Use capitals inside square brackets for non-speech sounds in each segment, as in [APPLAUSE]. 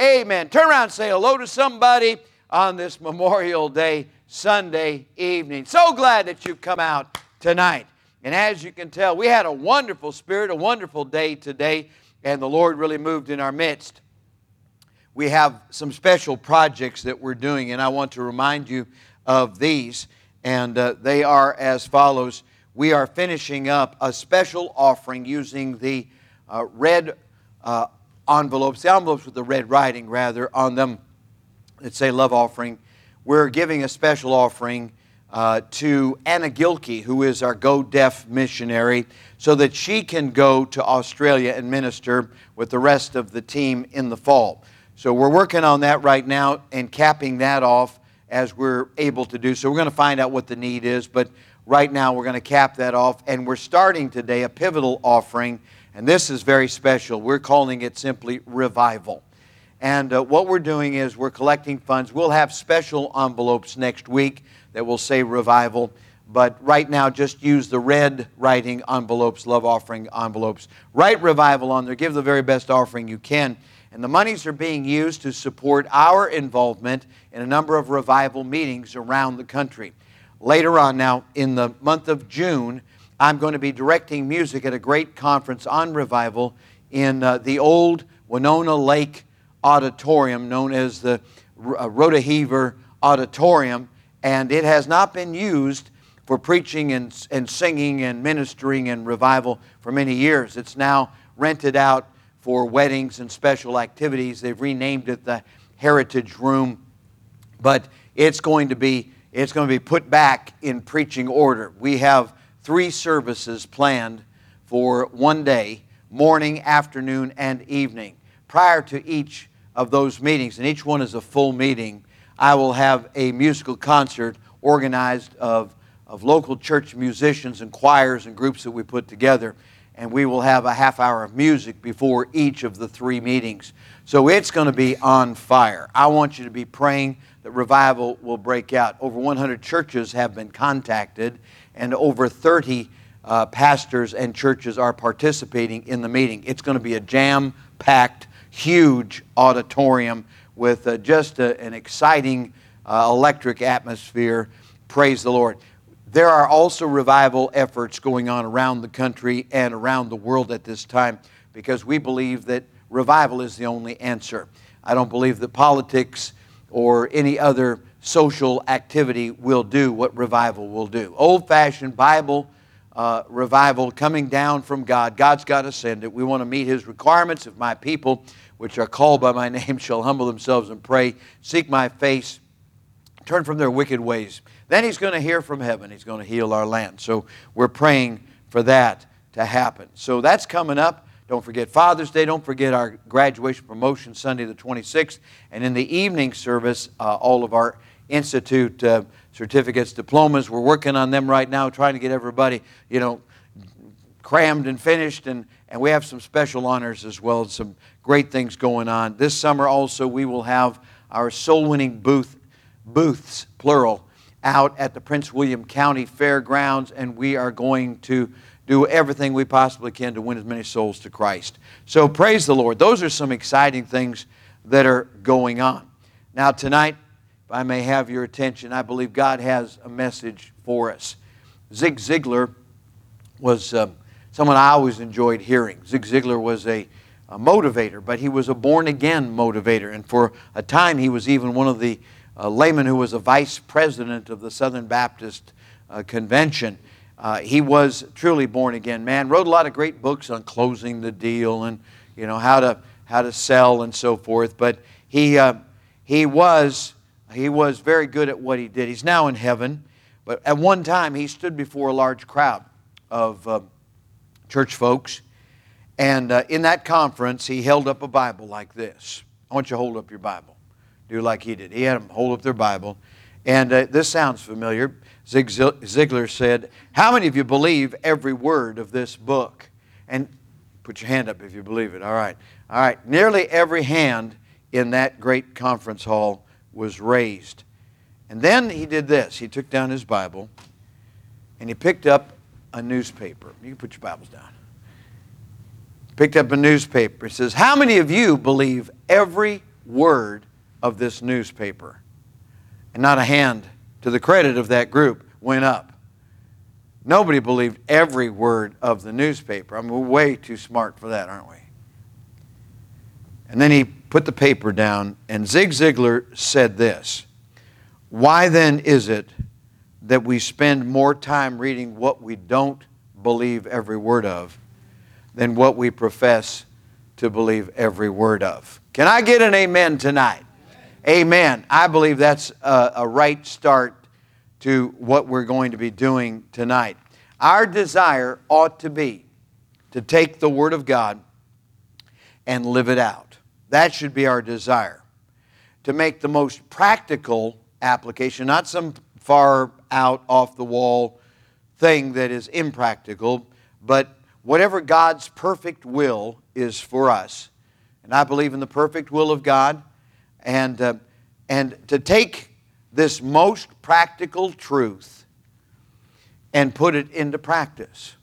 Amen. Turn around and say hello to somebody on this Memorial Day Sunday evening. So glad that you've come out tonight. And as you can tell, we had a wonderful spirit, a wonderful day today, and the Lord really moved in our midst. We have some special projects that we're doing, and I want to remind you of these. And uh, they are as follows We are finishing up a special offering using the uh, red uh, envelopes, the envelopes with the red writing, rather, on them that say love offering. We're giving a special offering uh, to Anna Gilkey, who is our Go Deaf missionary, so that she can go to Australia and minister with the rest of the team in the fall. So we're working on that right now and capping that off as we're able to do so. We're going to find out what the need is, but right now we're going to cap that off. And we're starting today a pivotal offering, and this is very special. We're calling it simply Revival. And uh, what we're doing is we're collecting funds. We'll have special envelopes next week that will say revival. But right now, just use the red writing envelopes, love offering envelopes. Write revival on there. Give the very best offering you can. And the monies are being used to support our involvement in a number of revival meetings around the country. Later on, now, in the month of June, I'm going to be directing music at a great conference on revival in uh, the old Winona Lake Auditorium, known as the uh, Rodeheaver Auditorium and it has not been used for preaching and, and singing and ministering and revival for many years. It's now rented out for weddings and special activities. They've renamed it the Heritage Room, but it's going to be it's going to be put back in preaching order. We have three services planned for one day, morning, afternoon, and evening. Prior to each of those meetings, and each one is a full meeting, I will have a musical concert organized of, of local church musicians and choirs and groups that we put together. And we will have a half hour of music before each of the three meetings. So it's going to be on fire. I want you to be praying that revival will break out. Over 100 churches have been contacted, and over 30 uh, pastors and churches are participating in the meeting. It's going to be a jam packed, huge auditorium with uh, just a, an exciting uh, electric atmosphere. Praise the Lord. There are also revival efforts going on around the country and around the world at this time because we believe that revival is the only answer. I don't believe that politics or any other social activity will do what revival will do. Old fashioned Bible uh, revival coming down from God. God's got to send it. We want to meet His requirements. If my people which are called by my [LAUGHS] name shall humble themselves and pray, seek my face, turn from their wicked ways. Then he's going to hear from heaven. He's going to heal our land. So we're praying for that to happen. So that's coming up. Don't forget Father's Day. Don't forget our graduation promotion Sunday, the 26th. And in the evening service, uh, all of our institute uh, certificates, diplomas, we're working on them right now, trying to get everybody, you know, crammed and finished. And, and we have some special honors as well, some great things going on. This summer also we will have our soul winning booth, booths, plural, out at the Prince William County Fairgrounds, and we are going to do everything we possibly can to win as many souls to Christ. So praise the Lord. Those are some exciting things that are going on. Now, tonight, I may have your attention, I believe God has a message for us. Zig Ziglar was uh, someone I always enjoyed hearing. Zig Ziglar was a a motivator, but he was a born again motivator. And for a time, he was even one of the uh, laymen who was a vice president of the Southern Baptist uh, Convention. Uh, he was truly born again man. Wrote a lot of great books on closing the deal and you know how to how to sell and so forth. But he uh, he was he was very good at what he did. He's now in heaven. But at one time, he stood before a large crowd of uh, church folks and uh, in that conference, he held up a Bible like this. I want you to hold up your Bible. Do like he did. He had them hold up their Bible. And uh, this sounds familiar. Zig Ziglar said, How many of you believe every word of this book? And put your hand up if you believe it. All right. All right. Nearly every hand in that great conference hall was raised. And then he did this. He took down his Bible and he picked up a newspaper. You can put your Bibles down picked up a newspaper. It says, How many of you believe every word of this newspaper. And not a hand to the credit of that group went up. Nobody believed every word of the newspaper. I mean, we're way too smart for that, aren't we? And then he put the paper down, and Zig Ziglar said this Why then is it that we spend more time reading what we don't believe every word of than what we profess to believe every word of? Can I get an amen tonight? Amen. I believe that's a, a right start to what we're going to be doing tonight. Our desire ought to be to take the Word of God and live it out. That should be our desire. To make the most practical application, not some far out, off the wall thing that is impractical, but whatever God's perfect will is for us. And I believe in the perfect will of God. And, uh, and to take this most practical truth and put it into practice.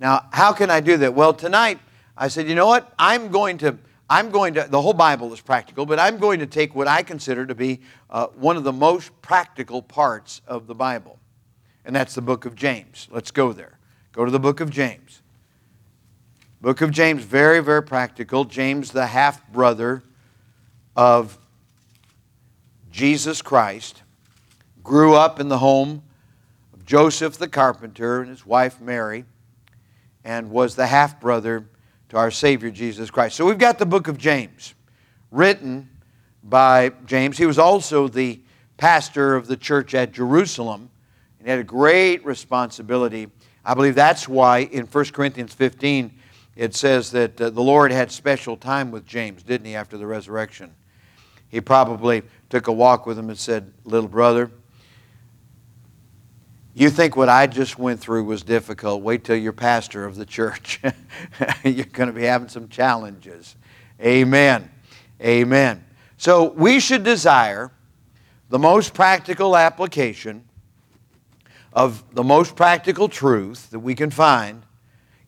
Now, how can I do that? Well, tonight I said, you know what? I'm going to, I'm going to, the whole Bible is practical, but I'm going to take what I consider to be uh, one of the most practical parts of the Bible, and that's the book of James. Let's go there. Go to the book of James. Book of James, very, very practical. James, the half brother of Jesus Christ, grew up in the home of Joseph the carpenter and his wife Mary, and was the half brother to our Savior Jesus Christ. So we've got the book of James, written by James. He was also the pastor of the church at Jerusalem and had a great responsibility. I believe that's why in 1 Corinthians 15 it says that uh, the Lord had special time with James, didn't he, after the resurrection? He probably took a walk with him and said, Little brother, you think what I just went through was difficult. Wait till you're pastor of the church. [LAUGHS] you're going to be having some challenges. Amen. Amen. So we should desire the most practical application of the most practical truth that we can find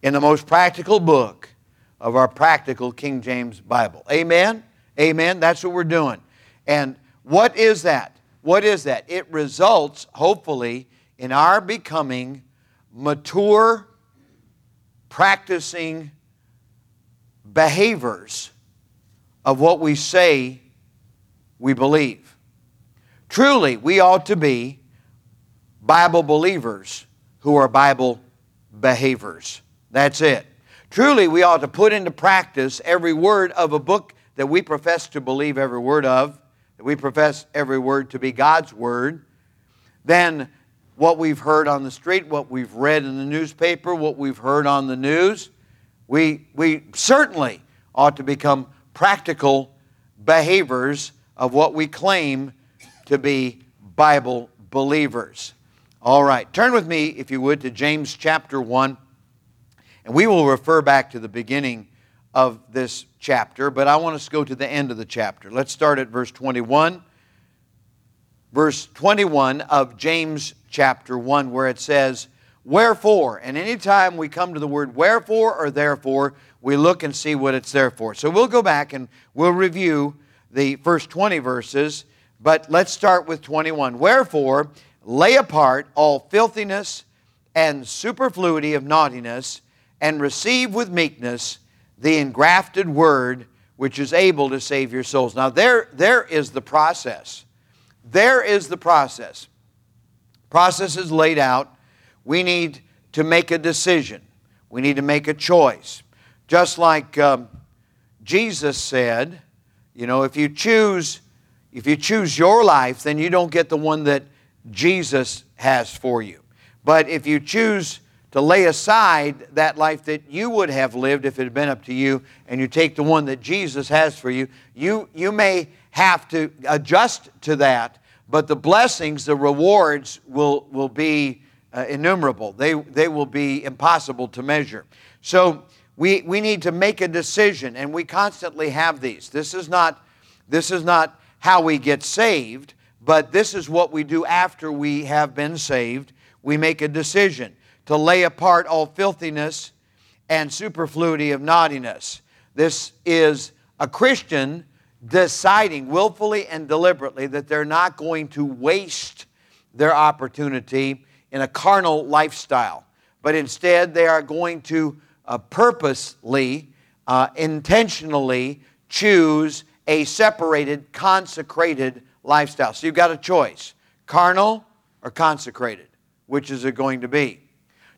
in the most practical book of our practical King James Bible. Amen? Amen. That's what we're doing. And what is that? What is that? It results, hopefully, in our becoming mature, practicing behaviors of what we say we believe. Truly, we ought to be Bible believers who are Bible behaviors. That's it. Truly, we ought to put into practice every word of a book that we profess to believe every word of, that we profess every word to be God's word, then what we've heard on the street, what we've read in the newspaper, what we've heard on the news, we, we certainly ought to become practical behaviors of what we claim to be Bible believers. All right, turn with me, if you would, to James chapter 1. And we will refer back to the beginning of this chapter, but I want us to go to the end of the chapter. Let's start at verse 21. Verse 21 of James chapter 1, where it says, Wherefore, and anytime we come to the word wherefore or therefore, we look and see what it's there for. So we'll go back and we'll review the first 20 verses, but let's start with 21. Wherefore, lay apart all filthiness and superfluity of naughtiness, and receive with meekness the engrafted word which is able to save your souls. Now, there, there is the process. There is the process. Process is laid out. We need to make a decision. We need to make a choice. Just like um, Jesus said, you know, if you choose, if you choose your life, then you don't get the one that Jesus has for you. But if you choose to lay aside that life that you would have lived if it had been up to you and you take the one that Jesus has for you, you, you may have to adjust to that, but the blessings, the rewards will, will be uh, innumerable. They, they will be impossible to measure. So we, we need to make a decision, and we constantly have these. This is not, this is not how we get saved, but this is what we do after we have been saved. We make a decision to lay apart all filthiness and superfluity of naughtiness. This is a Christian deciding willfully and deliberately that they're not going to waste their opportunity in a carnal lifestyle, but instead they are going to uh, purposely, uh, intentionally choose a separated, consecrated lifestyle. So you've got a choice carnal or consecrated. Which is it going to be?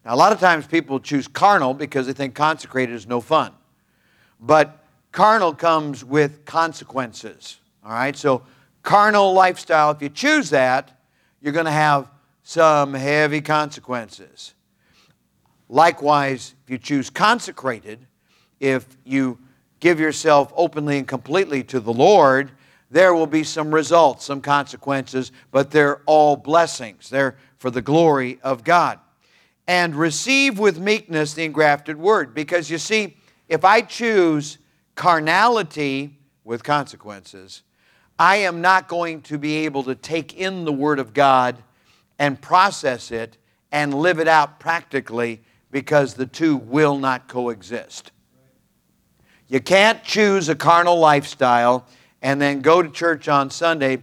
Now, a lot of times people choose carnal because they think consecrated is no fun. But carnal comes with consequences. All right? So, carnal lifestyle, if you choose that, you're going to have some heavy consequences. Likewise, if you choose consecrated, if you give yourself openly and completely to the Lord, there will be some results, some consequences, but they're all blessings. They're for the glory of God. And receive with meekness the engrafted word. Because you see, if I choose carnality with consequences, I am not going to be able to take in the Word of God and process it and live it out practically because the two will not coexist. You can't choose a carnal lifestyle and then go to church on Sunday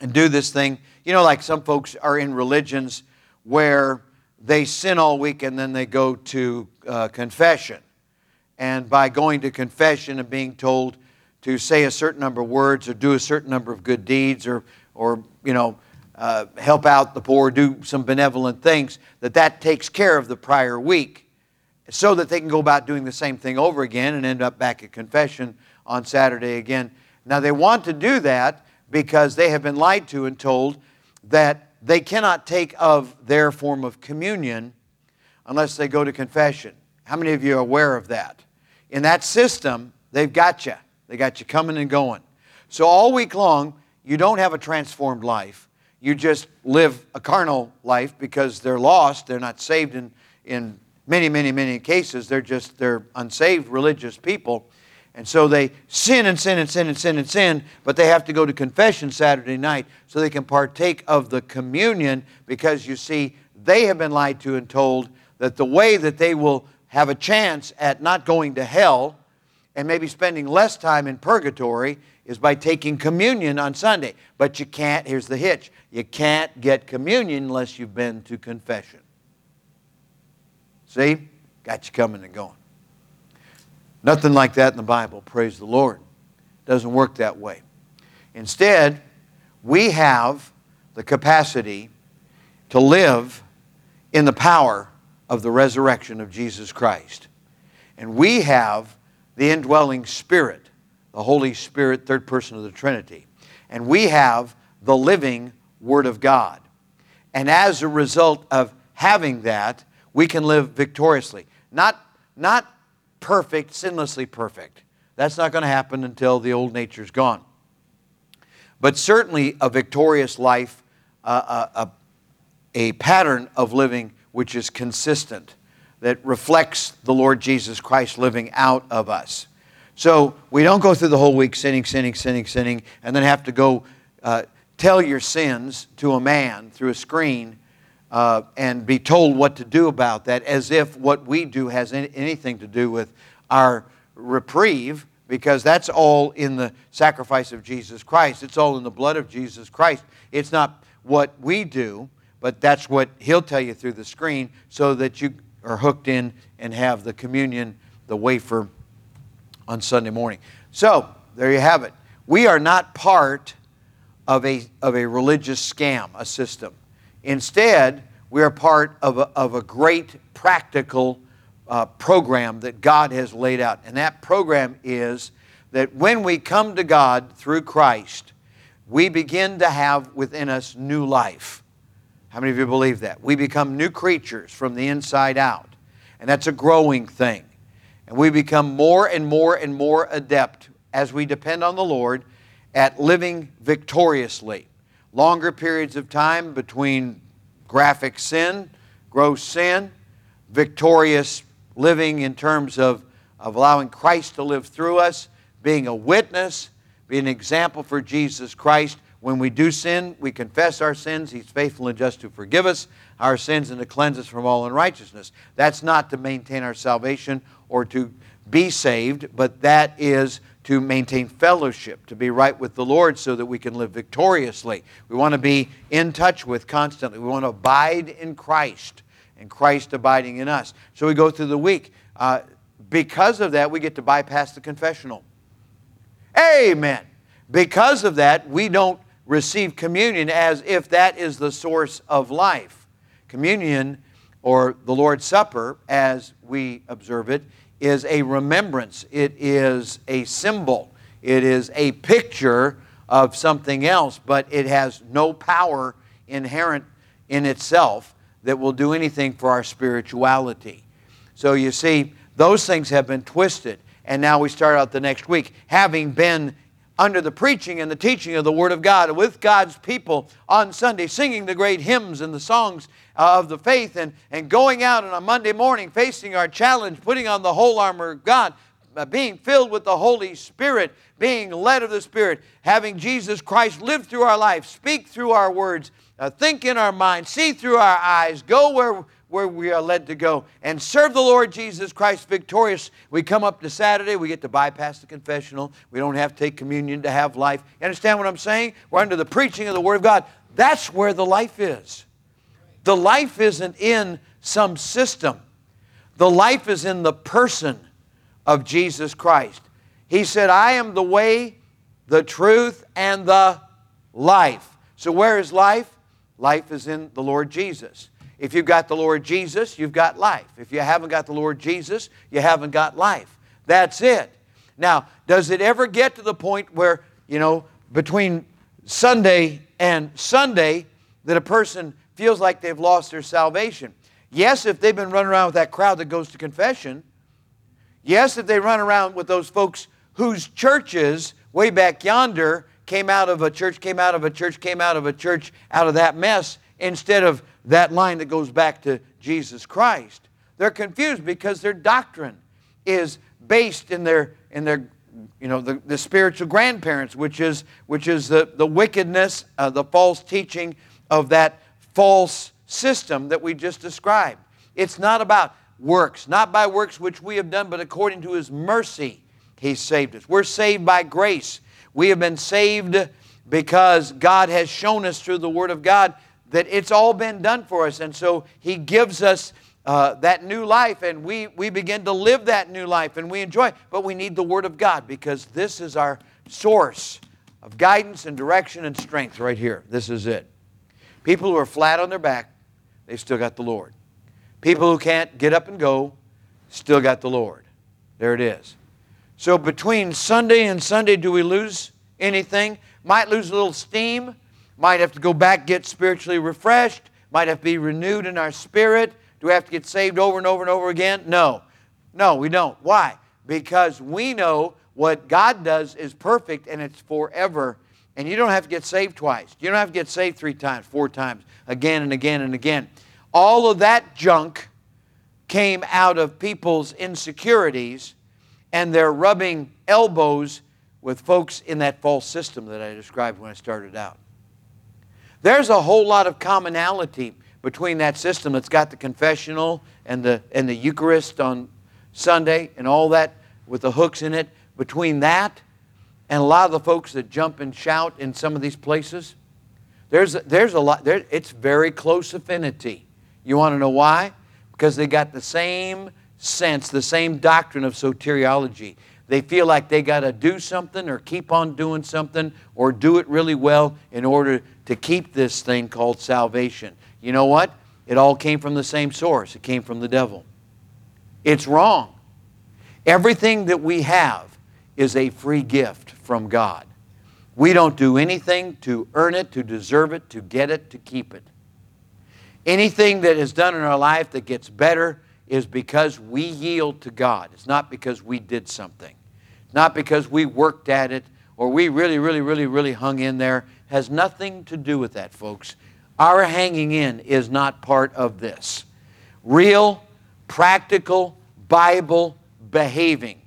and do this thing. You know, like some folks are in religions where they sin all week and then they go to uh, confession. And by going to confession and being told to say a certain number of words or do a certain number of good deeds or, or you know, uh, help out the poor, do some benevolent things, that that takes care of the prior week so that they can go about doing the same thing over again and end up back at confession on Saturday again. Now, they want to do that because they have been lied to and told that they cannot take of their form of communion unless they go to confession. How many of you are aware of that? In that system, they've got you. They got you coming and going. So all week long, you don't have a transformed life. You just live a carnal life because they're lost. They're not saved in, in many, many, many cases. They're just, they're unsaved religious people. And so they sin and sin and sin and sin and sin, but they have to go to confession Saturday night so they can partake of the communion because you see, they have been lied to and told that the way that they will have a chance at not going to hell and maybe spending less time in purgatory is by taking communion on Sunday. But you can't, here's the hitch, you can't get communion unless you've been to confession. See? Got you coming and going. Nothing like that in the Bible, praise the Lord. Doesn't work that way. Instead, we have the capacity to live in the power of the resurrection of Jesus Christ. And we have the indwelling Spirit, the Holy Spirit, third person of the Trinity. And we have the living Word of God. And as a result of having that, we can live victoriously. Not, not perfect, sinlessly perfect. That's not going to happen until the old nature's gone. But certainly a victorious life, uh, a, a, a pattern of living which is consistent, that reflects the Lord Jesus Christ living out of us. So we don't go through the whole week sinning, sinning, sinning, sinning, and then have to go uh, tell your sins to a man through a screen uh, and be told what to do about that as if what we do has any, anything to do with our reprieve because that's all in the sacrifice of Jesus Christ. It's all in the blood of Jesus Christ. It's not what we do, but that's what He'll tell you through the screen so that you are hooked in and have the communion, the wafer on Sunday morning. So, there you have it. We are not part of a, of a religious scam, a system. Instead, we are part of a, of a great practical uh, program that God has laid out. And that program is that when we come to God through Christ, we begin to have within us new life. How many of you believe that? We become new creatures from the inside out. And that's a growing thing. And we become more and more and more adept as we depend on the Lord at living victoriously. Longer periods of time between graphic sin, gross sin, victorious living in terms of, of allowing Christ to live through us, being a witness, being an example for Jesus Christ. When we do sin, we confess our sins. He's faithful and just to forgive us our sins and to cleanse us from all unrighteousness. That's not to maintain our salvation or to be saved, but that is to maintain fellowship, to be right with the Lord so that we can live victoriously. We want to be in touch with constantly. We want to abide in Christ and Christ abiding in us. So we go through the week. Uh, because of that, we get to bypass the confessional. Amen. Because of that, we don't receive communion as if that is the source of life. Communion, or the Lord's Supper, as we observe it, is a remembrance, it is a symbol, it is a picture of something else, but it has no power inherent in itself that will do anything for our spirituality. So you see, those things have been twisted. And now we start out the next week having been under the preaching and the teaching of the Word of God with God's people on Sunday, singing the great hymns and the songs uh, of the faith, and, and going out on a Monday morning, facing our challenge, putting on the whole armor of God, uh, being filled with the Holy Spirit, being led of the Spirit, having Jesus Christ live through our life, speak through our words, uh, think in our mind, see through our eyes, go where where we are led to go and serve the Lord Jesus Christ victorious. We come up to Saturday, we get to bypass the confessional. We don't have to take communion to have life. You understand what I'm saying? We're under the preaching of the Word of God. That's where the life is. The life isn't in some system, the life is in the person of Jesus Christ. He said, I am the way, the truth, and the life. So, where is life? Life is in the Lord Jesus. If you've got the Lord Jesus, you've got life. If you haven't got the Lord Jesus, you haven't got life. That's it. Now, does it ever get to the point where, you know, between Sunday and Sunday, that a person feels like they've lost their salvation? Yes, if they've been running around with that crowd that goes to confession. Yes, if they run around with those folks whose churches way back yonder came out of a church, came out of a church, came out of a church, out of that mess, instead of that line that goes back to Jesus Christ. They're confused because their doctrine is based in their, in their you know, the, the spiritual grandparents, which is, which is the, the wickedness, uh, the false teaching of that false system that we just described. It's not about works, not by works which we have done, but according to His mercy, He saved us. We're saved by grace. We have been saved because God has shown us through the Word of God that it's all been done for us. And so He gives us uh, that new life, and we, we begin to live that new life, and we enjoy it. But we need the Word of God because this is our source of guidance and direction and strength right here. This is it. People who are flat on their back, they've still got the Lord. People who can't get up and go, still got the Lord. There it is. So between Sunday and Sunday, do we lose anything? Might lose a little steam might have to go back, get spiritually refreshed, might have to be renewed in our spirit. Do we have to get saved over and over and over again? No. No, we don't. Why? Because we know what God does is perfect and it's forever. And you don't have to get saved twice. You don't have to get saved three times, four times, again and again and again. All of that junk came out of people's insecurities and they're rubbing elbows with folks in that false system that I described when I started out. There's a whole lot of commonality between that system that's got the confessional and the, and the Eucharist on Sunday and all that with the hooks in it. Between that and a lot of the folks that jump and shout in some of these places, there's, there's a lot, there, it's very close affinity. You want to know why? Because they got the same sense, the same doctrine of soteriology. They feel like they got to do something or keep on doing something or do it really well in order to keep this thing called salvation. You know what? It all came from the same source. It came from the devil. It's wrong. Everything that we have is a free gift from God. We don't do anything to earn it, to deserve it, to get it, to keep it. Anything that is done in our life that gets better is because we yield to God. It's not because we did something. It's not because we worked at it or we really, really, really, really hung in there. Has nothing to do with that, folks. Our hanging in is not part of this. Real, practical, Bible behaving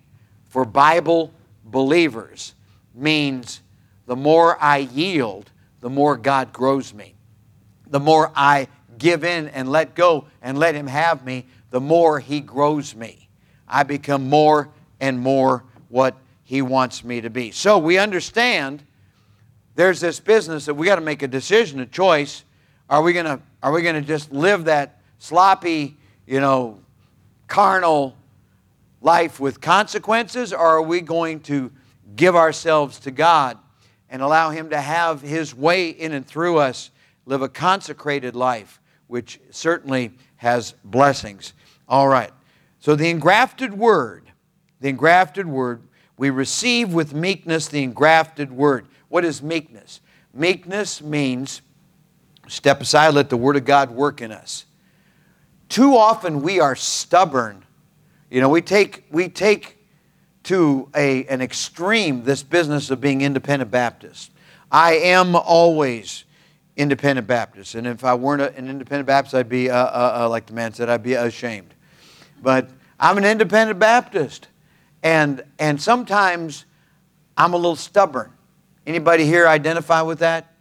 for Bible believers means the more I yield, the more God grows me. The more I give in and let go and let Him have me, the more He grows me. I become more and more what He wants me to be. So we understand there's this business that we got to make a decision, a choice. Are we gonna are we gonna just live that sloppy, you know, carnal life with consequences, or are we going to give ourselves to God and allow Him to have His way in and through us, live a consecrated life, which certainly has blessings? All right. So the engrafted word, the engrafted word, we receive with meekness the engrafted word. What is meekness? Meekness means step aside, let the word of God work in us. Too often we are stubborn. You know, we take, we take to a, an extreme this business of being independent Baptist. I am always independent Baptist. And if I weren't an independent Baptist, I'd be, uh, uh, uh, like the man said, I'd be ashamed. But I'm an independent Baptist. And, and sometimes I'm a little stubborn. Anybody here identify with that?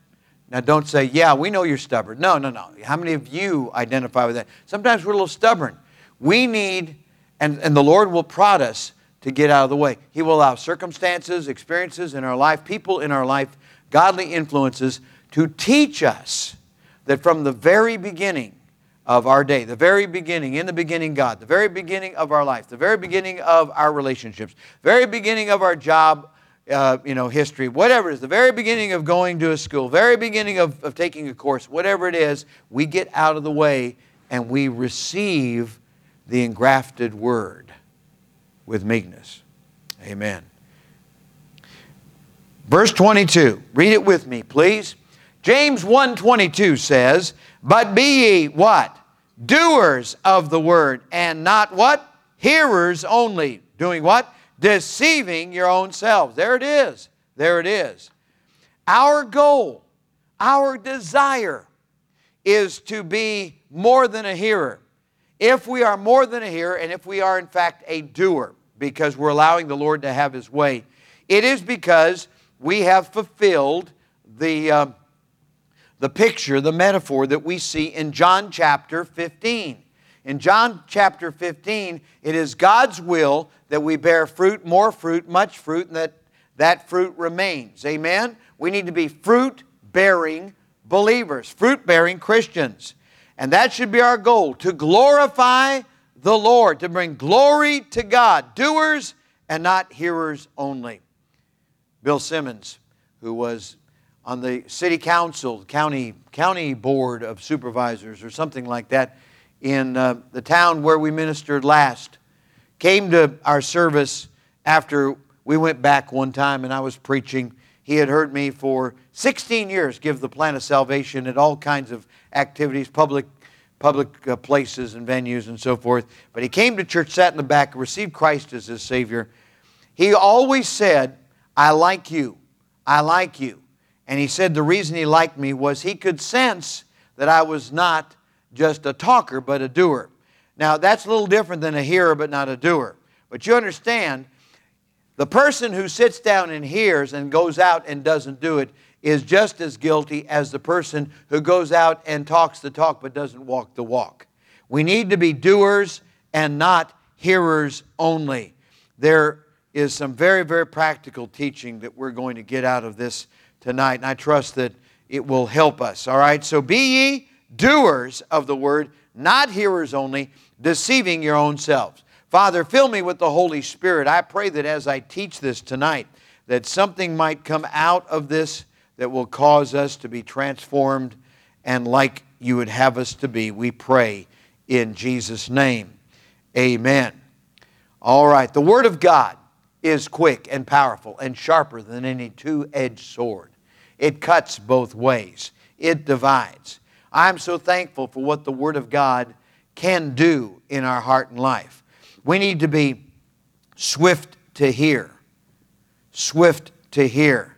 Now, don't say, yeah, we know you're stubborn. No, no, no. How many of you identify with that? Sometimes we're a little stubborn. We need, and, and the Lord will prod us to get out of the way. He will allow circumstances, experiences in our life, people in our life, godly influences to teach us that from the very beginning of our day, the very beginning, in the beginning, God, the very beginning of our life, the very beginning of our relationships, very beginning of our job, uh, you know, history, whatever it is, the very beginning of going to a school, very beginning of, of taking a course, whatever it is, we get out of the way and we receive the engrafted word with meekness. Amen. Verse 22, read it with me, please. James 1:22 says, "But be ye what? Doers of the word, and not what? Hearers only." Doing what? Deceiving your own selves. There it is. There it is. Our goal, our desire is to be more than a hearer. If we are more than a hearer, and if we are in fact a doer, because we're allowing the Lord to have His way. It is because we have fulfilled the, uh, the picture, the metaphor that we see in John chapter 15. In John chapter 15, it is God's will that we bear fruit, more fruit, much fruit, and that that fruit remains. Amen? We need to be fruit bearing believers, fruit bearing Christians. And that should be our goal to glorify the Lord, to bring glory to God, doers and not hearers only. Bill Simmons, who was on the city council, county, county board of supervisors, or something like that, in uh, the town where we ministered last, came to our service after we went back one time and I was preaching. He had heard me for 16 years give the plan of salvation at all kinds of activities, public public uh, places and venues and so forth. But he came to church, sat in the back, received Christ as his Savior. He always said, I like you. I like you. And he said the reason he liked me was he could sense that I was not just a talker, but a doer. Now, that's a little different than a hearer, but not a doer. But you understand, the person who sits down and hears and goes out and doesn't do it is just as guilty as the person who goes out and talks the talk but doesn't walk the walk. We need to be doers and not hearers only. There is some very, very practical teaching that we're going to get out of this tonight, and I trust that it will help us. All right, so be ye doers of the word, not hearers only, deceiving your own selves. Father, fill me with the Holy Spirit. I pray that as I teach this tonight, that something might come out of this that will cause us to be transformed and like you would have us to be. We pray in Jesus' name. Amen. All right, the Word of God is quick and powerful and sharper than any two edged sword. It cuts both ways, it divides. I'm so thankful for what the Word of God can do in our heart and life. We need to be swift to hear, swift to hear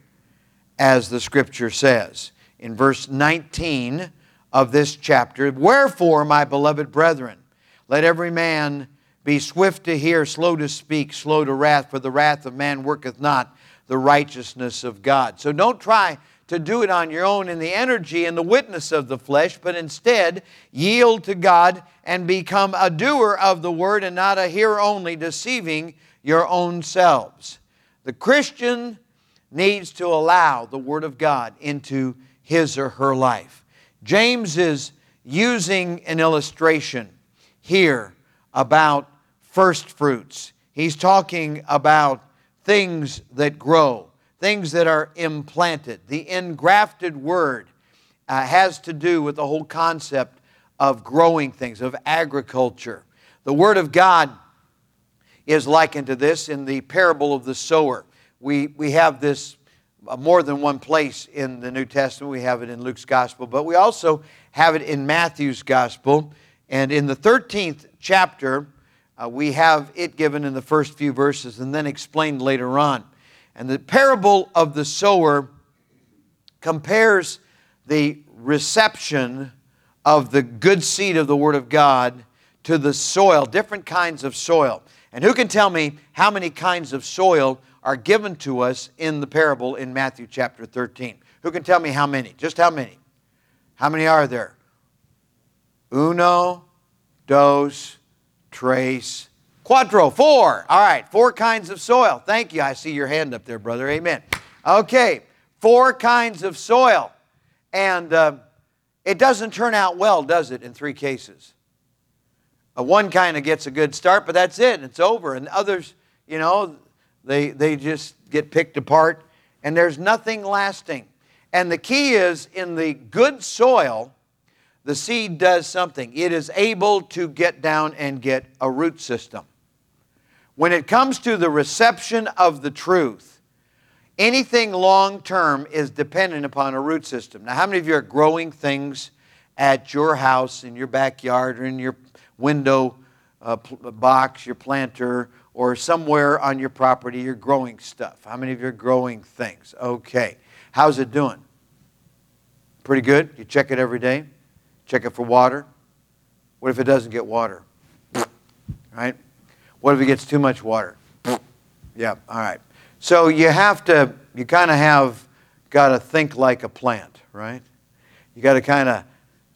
as the scripture says. In verse 19 of this chapter, Wherefore, my beloved brethren, let every man be swift to hear, slow to speak, slow to wrath, for the wrath of man worketh not the righteousness of God. So don't try to do it on your own in the energy and the witness of the flesh, but instead yield to God and become a doer of the word and not a hearer only, deceiving your own selves. The Christian needs to allow the Word of God into his or her life. James is using an illustration here about first fruits. He's talking about things that grow, things that are implanted. The engrafted word uh, has to do with the whole concept of growing things, of agriculture. The Word of God is likened to this in the parable of the sower. We, we have this uh, more than one place in the New Testament. We have it in Luke's Gospel, but we also have it in Matthew's Gospel. And in the 13th chapter, uh, we have it given in the first few verses and then explained later on. And the parable of the sower compares the reception of the good seed of the Word of God to the soil, different kinds of soil. And who can tell me how many kinds of soil are given to us in the parable in Matthew chapter 13. Who can tell me how many? Just how many? How many are there? Uno, dos, tres, cuatro, four. All right, four kinds of soil. Thank you. I see your hand up there, brother. Amen. Okay, four kinds of soil. And uh, it doesn't turn out well, does it, in three cases? Uh, one kind of gets a good start, but that's it. It's over. And others, you know, they, they just get picked apart, and there's nothing lasting. And the key is in the good soil, the seed does something. It is able to get down and get a root system. When it comes to the reception of the truth, anything long term is dependent upon a root system. Now, how many of you are growing things at your house, in your backyard, or in your window uh, box, your planter, or somewhere on your property you're growing stuff. How many of you are growing things? Okay. How's it doing? Pretty good? You check it every day? Check it for water? What if it doesn't get water? Right? What if it gets too much water? Yeah, all right. So you have to, you kind of have got to think like a plant, right? You got to kind of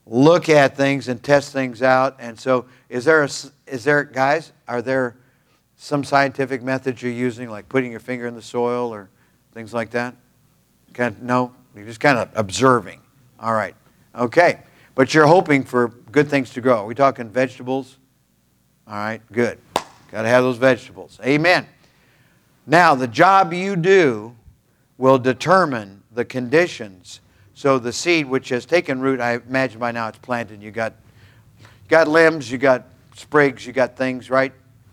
look at things and test things out. And so, is there, a, is there, guys, are there some scientific methods you're using, like putting your finger in the soil or things like that? No, you're just kind of observing. All right, okay. But you're hoping for good things to grow. Are we talking vegetables? All right, good. Got to have those vegetables. Amen. Now, the job you do will determine the conditions. So the seed which has taken root, I imagine by now it's planted. You got, you got limbs, you got sprigs, you got things, right?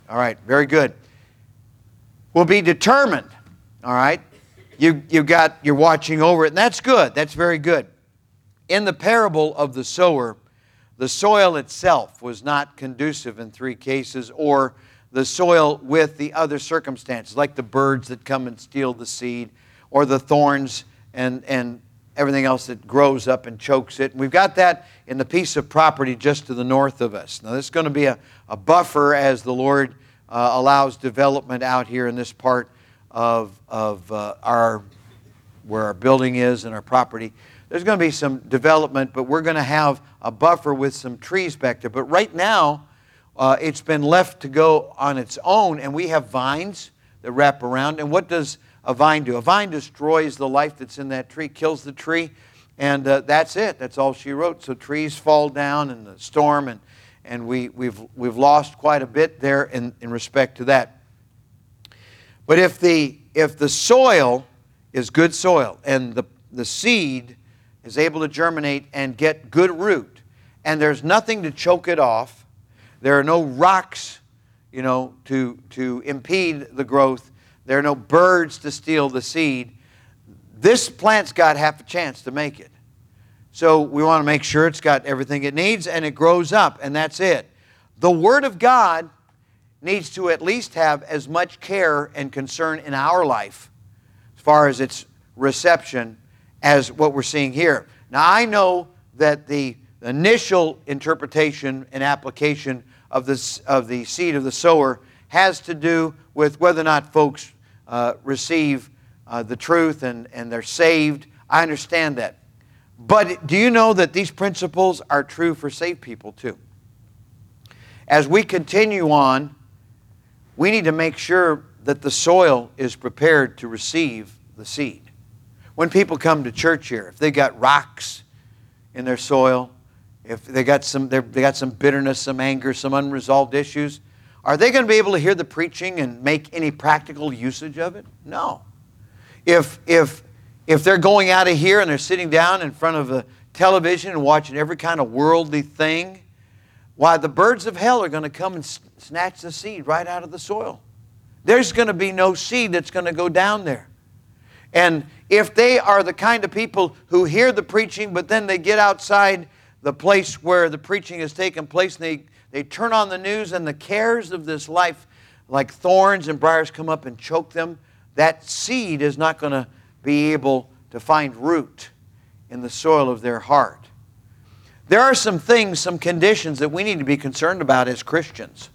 All right, very good. Will be determined. All right? You, you got, you're watching over it, and that's good. That's very good. In the parable of the sower, the soil itself was not conducive in three cases, or the soil with the other circumstances, like the birds that come and steal the seed, or the thorns and, and everything else that grows up and chokes it. We've got that in the piece of property just to the north of us. Now, this is going to be a, a buffer as the Lord uh, allows development out here in this part of, of uh, our where our building is and our property. There's going to be some development, but we're going to have a buffer with some trees back there. But right now, uh, it's been left to go on its own, and we have vines that wrap around. And what does a vine do? A vine destroys the life that's in that tree, kills the tree, and uh, that's it. That's all she wrote. So trees fall down in the storm, and and we, we've, we've lost quite a bit there in, in respect to that. But if the, if the soil is good soil and the, the seed is able to germinate and get good root, and there's nothing to choke it off, there are no rocks, you know, to, to impede the growth, there are no birds to steal the seed, this plant's got half a chance to make it. So we want to make sure it's got everything it needs and it grows up, and that's it. The Word of God needs to at least have as much care and concern in our life as far as its reception as what we're seeing here. Now, I know that the initial interpretation and application of, this, of the seed of the sower has to do with whether or not folks uh, receive uh, the truth and, and they're saved. I understand that. But do you know that these principles are true for saved people too? As we continue on, we need to make sure that the soil is prepared to receive the seed. When people come to church here, if they've got rocks in their soil, if they got some, they got some bitterness, some anger, some unresolved issues, are they going to be able to hear the preaching and make any practical usage of it? No. If, if, if they're going out of here and they're sitting down in front of the television and watching every kind of worldly thing, why, the birds of hell are going to come and snatch the seed right out of the soil. There's going to be no seed that's going to go down there. And if they are the kind of people who hear the preaching, but then they get outside the place where the preaching has taken place and they, they turn on the news and the cares of this life, like thorns and briars, come up and choke them, that seed is not going to be able to find root in the soil of their heart. There are some things, some conditions that we need to be concerned about as Christians,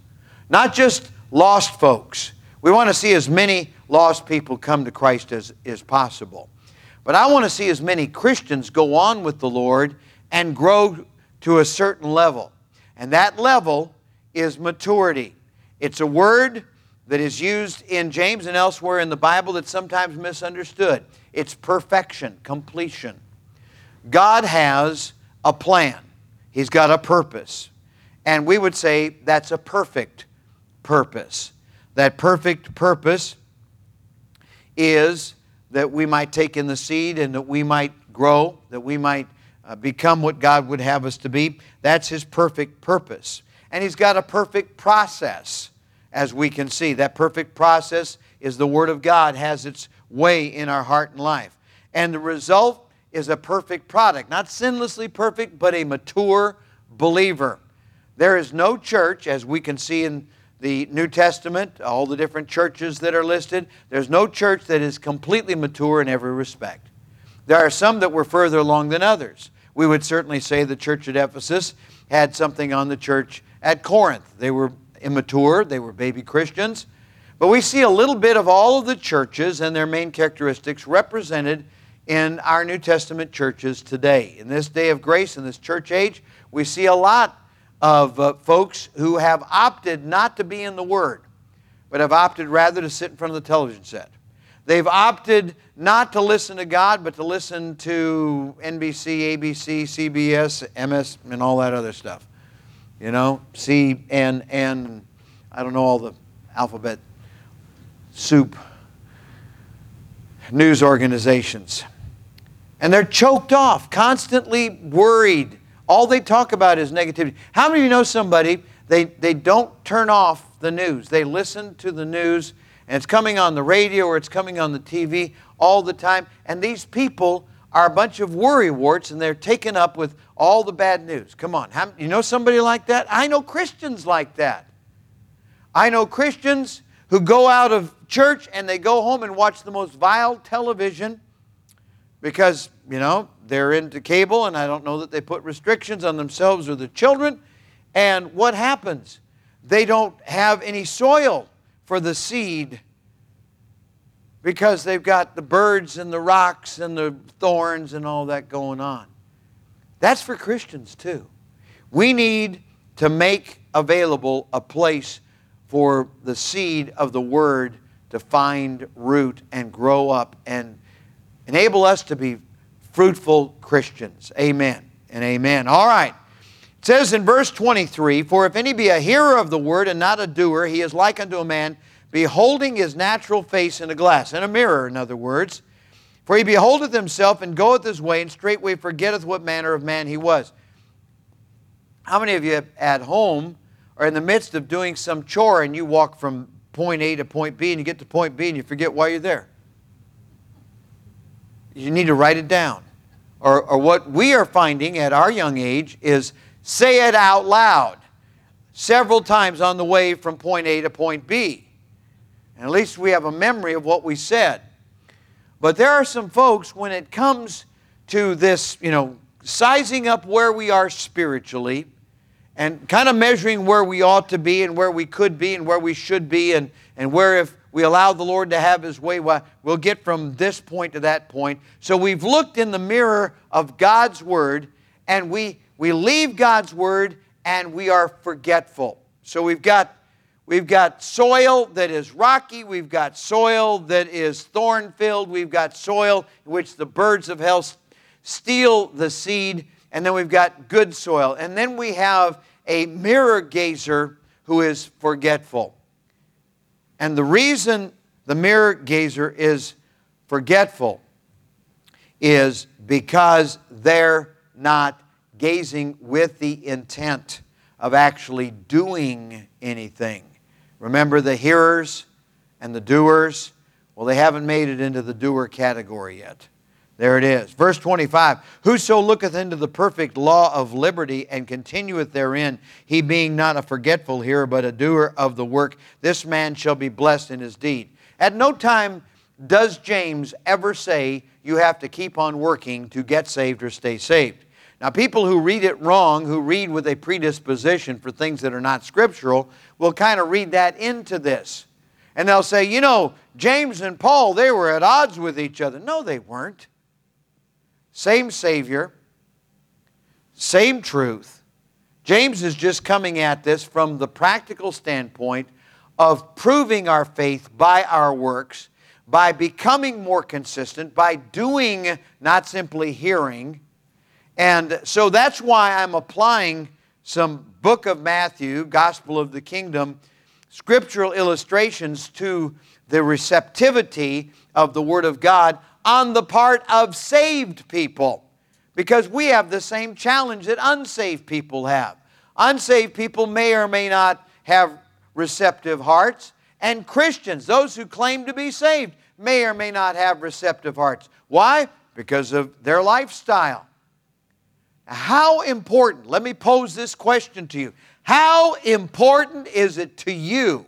not just lost folks. We want to see as many lost people come to Christ as is possible. But I want to see as many Christians go on with the Lord and grow to a certain level. And that level is maturity. It's a word that is used in James and elsewhere in the Bible that's sometimes misunderstood. It's perfection, completion. God has a plan, He's got a purpose. And we would say that's a perfect purpose. That perfect purpose is that we might take in the seed and that we might grow, that we might uh, become what God would have us to be. That's His perfect purpose. And He's got a perfect process, as we can see. That perfect process is the Word of God, has its way in our heart and life. And the result is a perfect product. Not sinlessly perfect, but a mature believer. There is no church, as we can see in the New Testament, all the different churches that are listed, there's no church that is completely mature in every respect. There are some that were further along than others we would certainly say the church at Ephesus had something on the church at Corinth. They were immature, they were baby Christians. But we see a little bit of all of the churches and their main characteristics represented in our New Testament churches today. In this day of grace, in this church age, we see a lot of uh, folks who have opted not to be in the Word, but have opted rather to sit in front of the television set. They've opted not to listen to God, but to listen to NBC, ABC, CBS, MS, and all that other stuff. You know, C, N, N, I don't know all the alphabet soup news organizations. And they're choked off, constantly worried. All they talk about is negativity. How many of you know somebody, they, they don't turn off the news? They listen to the news and it's coming on the radio or it's coming on the TV all the time. And these people are a bunch of worrywarts and they're taken up with all the bad news. Come on. You know somebody like that? I know Christians like that. I know Christians who go out of church and they go home and watch the most vile television because, you know, they're into cable and I don't know that they put restrictions on themselves or the children. And what happens? They don't have any soil for the seed because they've got the birds and the rocks and the thorns and all that going on. That's for Christians too. We need to make available a place for the seed of the Word to find root and grow up and enable us to be fruitful Christians. Amen and amen. All right. It says in verse 23 For if any be a hearer of the word and not a doer, he is like unto a man beholding his natural face in a glass, in a mirror, in other words. For he beholdeth himself and goeth his way, and straightway forgetteth what manner of man he was. How many of you at home are in the midst of doing some chore and you walk from point A to point B and you get to point B and you forget why you're there? You need to write it down. Or, or what we are finding at our young age is say it out loud several times on the way from point A to point B. And at least we have a memory of what we said. But there are some folks, when it comes to this, you know, sizing up where we are spiritually and kind of measuring where we ought to be and where we could be and where we should be and, and where if we allow the Lord to have His way, we'll get from this point to that point. So we've looked in the mirror of God's Word and we we leave God's word and we are forgetful. So we've got We've got soil that is rocky. We've got soil that is thorn filled. We've got soil in which the birds of hell steal the seed. And then we've got good soil. And then we have a mirror gazer who is forgetful. And the reason the mirror gazer is forgetful is because they're not gazing with the intent of actually doing anything. Remember the hearers and the doers? Well, they haven't made it into the doer category yet. There it is. Verse 25 Whoso looketh into the perfect law of liberty and continueth therein, he being not a forgetful hearer, but a doer of the work, this man shall be blessed in his deed. At no time does James ever say you have to keep on working to get saved or stay saved. Now, people who read it wrong, who read with a predisposition for things that are not scriptural, will kind of read that into this. And they'll say, you know, James and Paul, they were at odds with each other. No, they weren't. Same Savior, same truth. James is just coming at this from the practical standpoint of proving our faith by our works, by becoming more consistent, by doing, not simply hearing. And so that's why I'm applying some book of Matthew, Gospel of the Kingdom, scriptural illustrations to the receptivity of the Word of God on the part of saved people. Because we have the same challenge that unsaved people have. Unsaved people may or may not have receptive hearts, and Christians, those who claim to be saved, may or may not have receptive hearts. Why? Because of their lifestyle. How important, let me pose this question to you. How important is it to you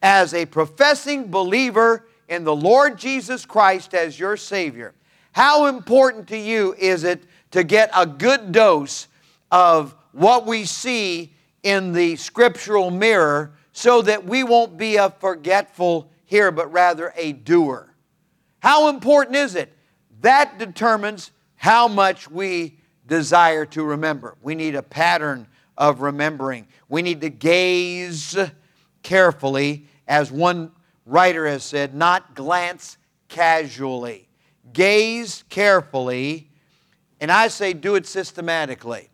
as a professing believer in the Lord Jesus Christ as your Savior? How important to you is it to get a good dose of what we see in the scriptural mirror so that we won't be a forgetful hearer, but rather a doer? How important is it? That determines how much we desire to remember. We need a pattern of remembering. We need to gaze carefully, as one writer has said, not glance casually. Gaze carefully, and I say do it systematically.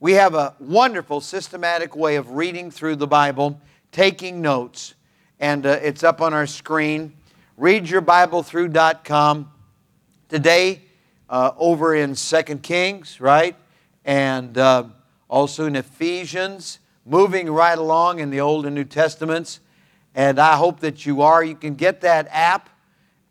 We have a wonderful systematic way of reading through the Bible, taking notes, and uh, it's up on our screen. ReadYourBibleThrough.com. Today, uh, over in Second Kings, right? And uh, also in Ephesians, moving right along in the Old and New Testaments. And I hope that you are. You can get that app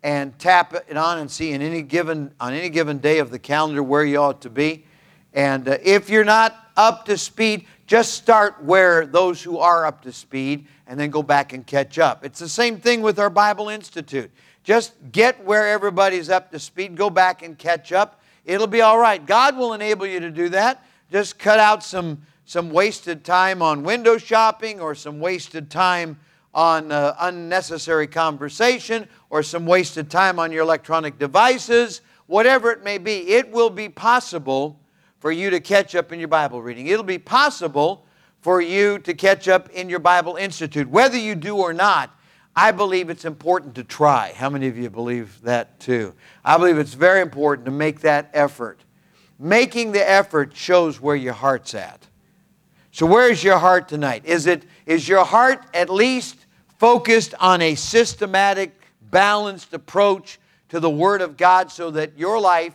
and tap it on and see in any given, on any given day of the calendar where you ought to be. And uh, if you're not up to speed, just start where those who are up to speed and then go back and catch up. It's the same thing with our Bible Institute. Just get where everybody's up to speed, go back and catch up. It'll be all right. God will enable you to do that. Just cut out some, some wasted time on window shopping or some wasted time on uh, unnecessary conversation or some wasted time on your electronic devices, whatever it may be. It will be possible for you to catch up in your Bible reading. It'll be possible for you to catch up in your Bible Institute. Whether you do or not, I believe it's important to try. How many of you believe that too? I believe it's very important to make that effort. Making the effort shows where your heart's at. So where is your heart tonight? Is it is your heart at least focused on a systematic, balanced approach to the Word of God so that your life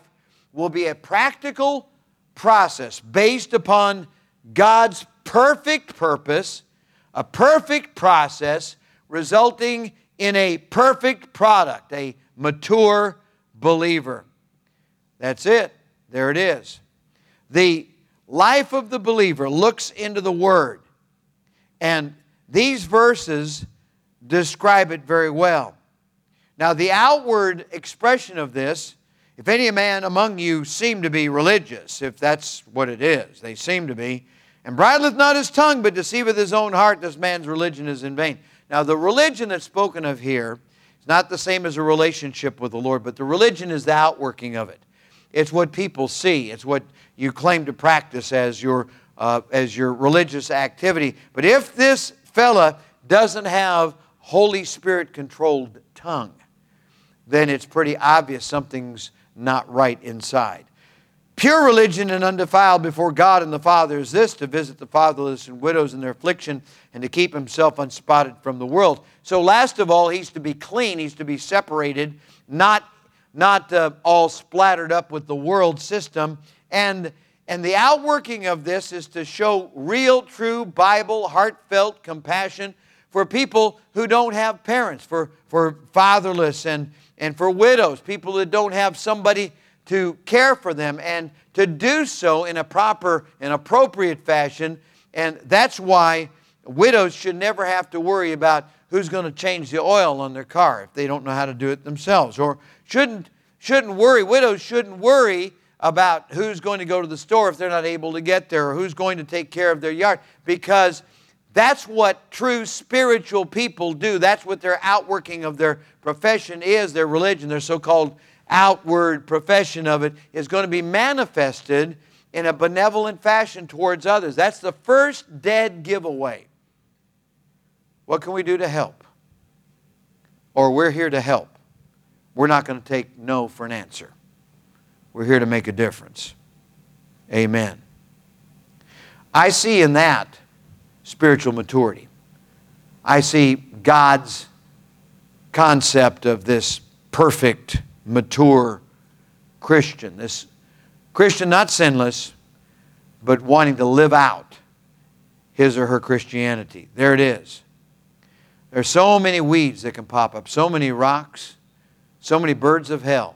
will be a practical process based upon God's perfect purpose, a perfect process resulting in a perfect product, a mature believer. That's it. There it is. The life of the believer looks into the Word, and these verses describe it very well. Now, the outward expression of this, if any man among you seem to be religious, if that's what it is, they seem to be, and bridleth not his tongue, but deceiveth his own heart, this man's religion is in vain. Now, the religion that's spoken of here is not the same as a relationship with the Lord, but the religion is the outworking of it. It's what people see, it's what you claim to practice as your, uh, as your religious activity. But if this fella doesn't have Holy Spirit controlled tongue, then it's pretty obvious something's not right inside. Pure religion and undefiled before God and the Father is this to visit the fatherless and widows in their affliction and to keep himself unspotted from the world. So, last of all, he's to be clean, he's to be separated, not, not uh, all splattered up with the world system. And, and the outworking of this is to show real, true Bible, heartfelt compassion for people who don't have parents, for, for fatherless and, and for widows, people that don't have somebody to care for them and to do so in a proper and appropriate fashion. And that's why widows should never have to worry about who's going to change the oil on their car if they don't know how to do it themselves. Or shouldn't, shouldn't worry, widows shouldn't worry about who's going to go to the store if they're not able to get there or who's going to take care of their yard because that's what true spiritual people do. That's what their outworking of their profession is, their religion, their so called outward profession of it is going to be manifested in a benevolent fashion towards others. That's the first dead giveaway. What can we do to help? Or we're here to help. We're not going to take no for an answer. We're here to make a difference. Amen. I see in that spiritual maturity. I see God's concept of this perfect mature Christian. This Christian, not sinless, but wanting to live out his or her Christianity. There it is. There are so many weeds that can pop up, so many rocks, so many birds of hell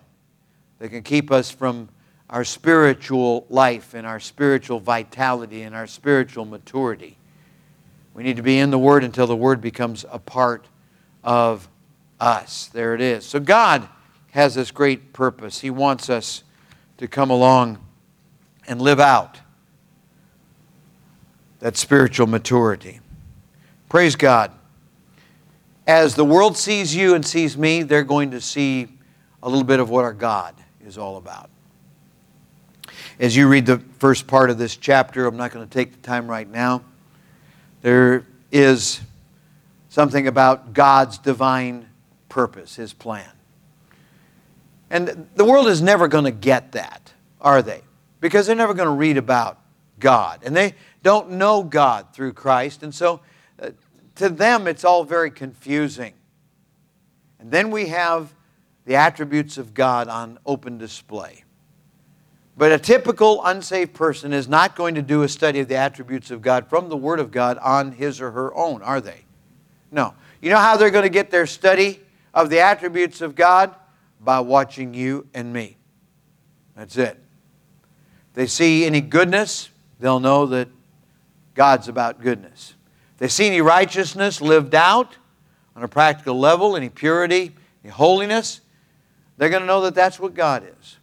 that can keep us from our spiritual life and our spiritual vitality and our spiritual maturity. We need to be in the Word until the Word becomes a part of us. There it is. So, God has this great purpose. He wants us to come along and live out that spiritual maturity. Praise God. As the world sees you and sees me, they're going to see a little bit of what our God is all about. As you read the first part of this chapter, I'm not going to take the time right now. There is something about God's divine purpose, His plan. And the world is never going to get that, are they? Because they're never going to read about God. And they don't know God through Christ. And so uh, to them, it's all very confusing. And then we have the attributes of God on open display. But a typical unsaved person is not going to do a study of the attributes of God from the Word of God on his or her own, are they? No. You know how they're going to get their study of the attributes of God? By watching you and me. That's it. If they see any goodness, they'll know that God's about goodness. If they see any righteousness lived out on a practical level, any purity, any holiness, they're going to know that that's what God is.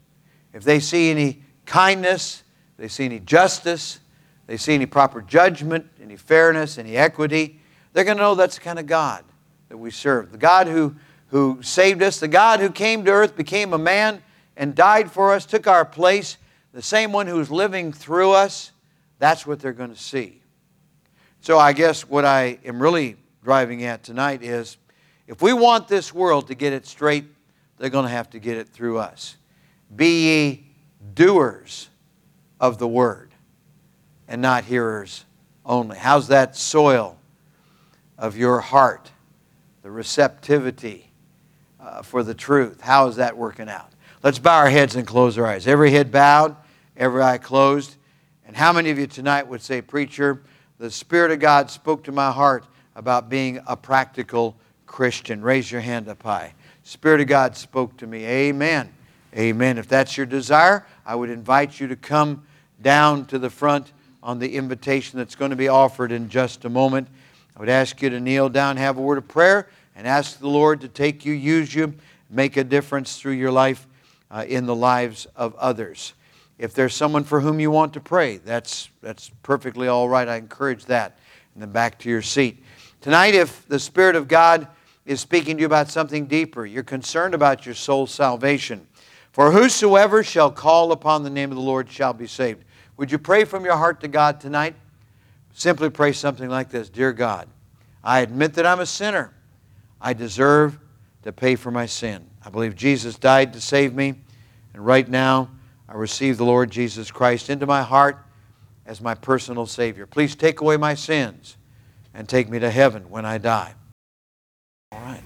If they see any kindness, they see any justice, they see any proper judgment, any fairness, any equity, they're going to know that's the kind of God that we serve. The God who who saved us, the God who came to earth, became a man, and died for us, took our place, the same one who's living through us, that's what they're going to see. So I guess what I am really driving at tonight is if we want this world to get it straight, they're going to have to get it through us. Be ye doers of the word and not hearers only. How's that soil of your heart, the receptivity? Uh, for the truth. How is that working out? Let's bow our heads and close our eyes. Every head bowed, every eye closed. And how many of you tonight would say, Preacher, the Spirit of God spoke to my heart about being a practical Christian? Raise your hand up high. Spirit of God spoke to me. Amen. Amen. If that's your desire, I would invite you to come down to the front on the invitation that's going to be offered in just a moment. I would ask you to kneel down, have a word of prayer and ask the Lord to take you, use you, make a difference through your life uh, in the lives of others. If there's someone for whom you want to pray, that's, that's perfectly all right. I encourage that. And then back to your seat. Tonight, if the Spirit of God is speaking to you about something deeper, you're concerned about your soul's salvation. For whosoever shall call upon the name of the Lord shall be saved. Would you pray from your heart to God tonight? Simply pray something like this Dear God, I admit that I'm a sinner. I deserve to pay for my sin. I believe Jesus died to save me, and right now I receive the Lord Jesus Christ into my heart as my personal Savior. Please take away my sins and take me to heaven when I die. All right.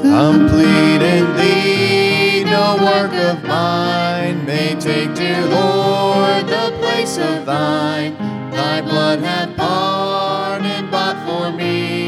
Complete in thee, no work of mine take, dear Lord, the place of thine. Thy blood hath pardoned bought for me,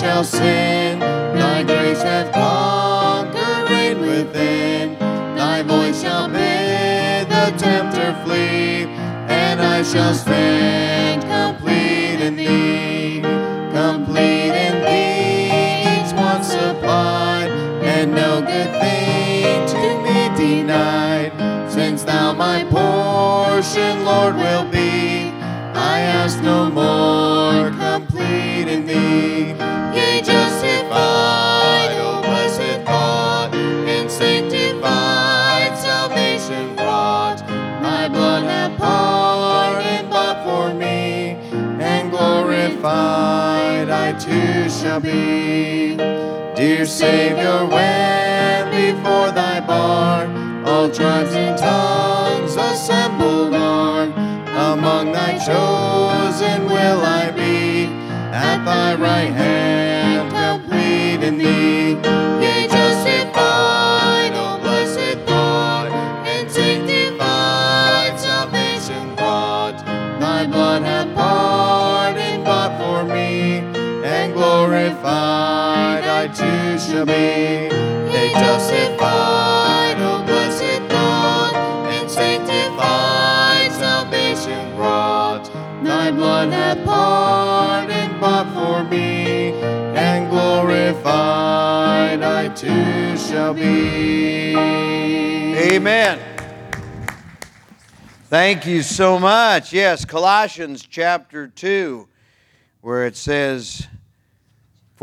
shall sin. Thy grace hath conquered within. Thy voice shall bid the tempter flee, and I shall stand complete in thee. Complete in thee, each one supplied, and no good thing to me denied. Since thou my portion, Lord, will be, I ask no more, complete in thee. Shall be. Dear Savior, when before thy bar all tribes and tongues assembled are, among thy chosen will I be, at thy right hand complete in thee. Too shall be. Yea, justified, O blessed thought, and sanctified, salvation brought. Thy blood hath pardoned bought for me, and glorified I too shall be. Amen. Thank you so much. Yes, Colossians chapter 2, where it says,